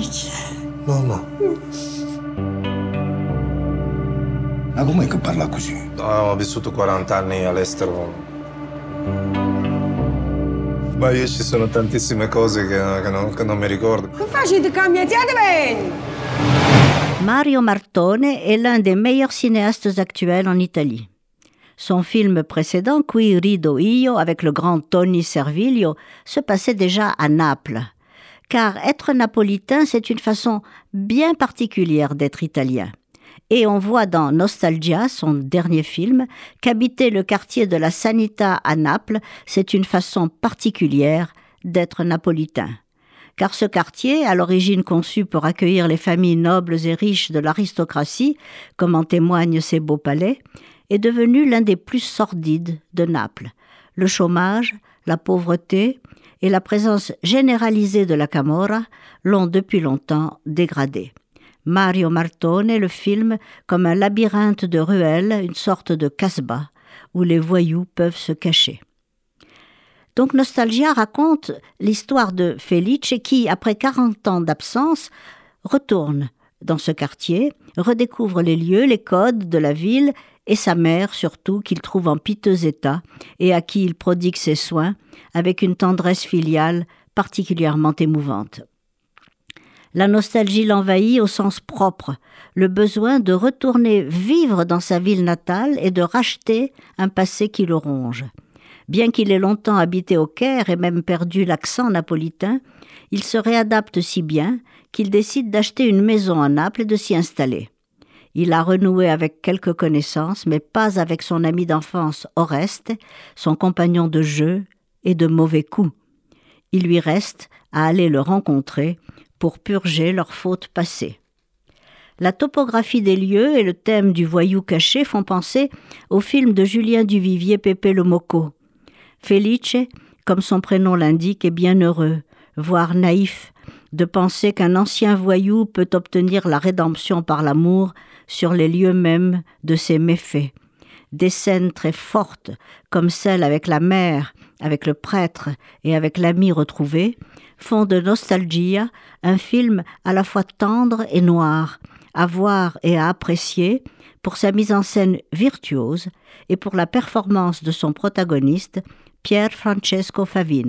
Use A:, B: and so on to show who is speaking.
A: Felice.
B: Mamma.
C: Ma com'è che parla così?
B: No, ho vissuto 40 anni all'estero. Ma io ci sono tantissime cose che, che non, che non mi ricordo.
A: Che facete cambiate bene?
D: Mario Martone est l'un des meilleurs cinéastes actuels en Italie. Son film précédent, Qui rido io, avec le grand Tony Servilio, se passait déjà à Naples. Car être napolitain, c'est une façon bien particulière d'être italien. Et on voit dans Nostalgia, son dernier film, qu'habiter le quartier de la Sanità à Naples, c'est une façon particulière d'être napolitain. Car ce quartier, à l'origine conçu pour accueillir les familles nobles et riches de l'aristocratie, comme en témoignent ses beaux palais, est devenu l'un des plus sordides de Naples. Le chômage, la pauvreté et la présence généralisée de la Camorra l'ont depuis longtemps dégradé. Mario Martone le film comme un labyrinthe de ruelles, une sorte de casbah, où les voyous peuvent se cacher. Donc Nostalgia raconte l'histoire de Felice qui, après 40 ans d'absence, retourne dans ce quartier, redécouvre les lieux, les codes de la ville et sa mère surtout, qu'il trouve en piteux état et à qui il prodigue ses soins avec une tendresse filiale particulièrement émouvante. La nostalgie l'envahit au sens propre, le besoin de retourner vivre dans sa ville natale et de racheter un passé qui le ronge. Bien qu'il ait longtemps habité au Caire et même perdu l'accent napolitain, il se réadapte si bien qu'il décide d'acheter une maison à Naples et de s'y installer. Il a renoué avec quelques connaissances, mais pas avec son ami d'enfance Oreste, son compagnon de jeu et de mauvais coups. Il lui reste à aller le rencontrer pour purger leurs fautes passées. La topographie des lieux et le thème du voyou caché font penser au film de Julien Duvivier Pépé le Moco. Felice, comme son prénom l'indique, est bien heureux, voire naïf, de penser qu'un ancien voyou peut obtenir la rédemption par l'amour sur les lieux mêmes de ses méfaits. Des scènes très fortes, comme celle avec la mère, avec le prêtre et avec l'ami retrouvé, font de Nostalgia un film à la fois tendre et noir, à voir et à apprécier pour sa mise en scène virtuose et pour la performance de son protagoniste, Pier Francesco Favino.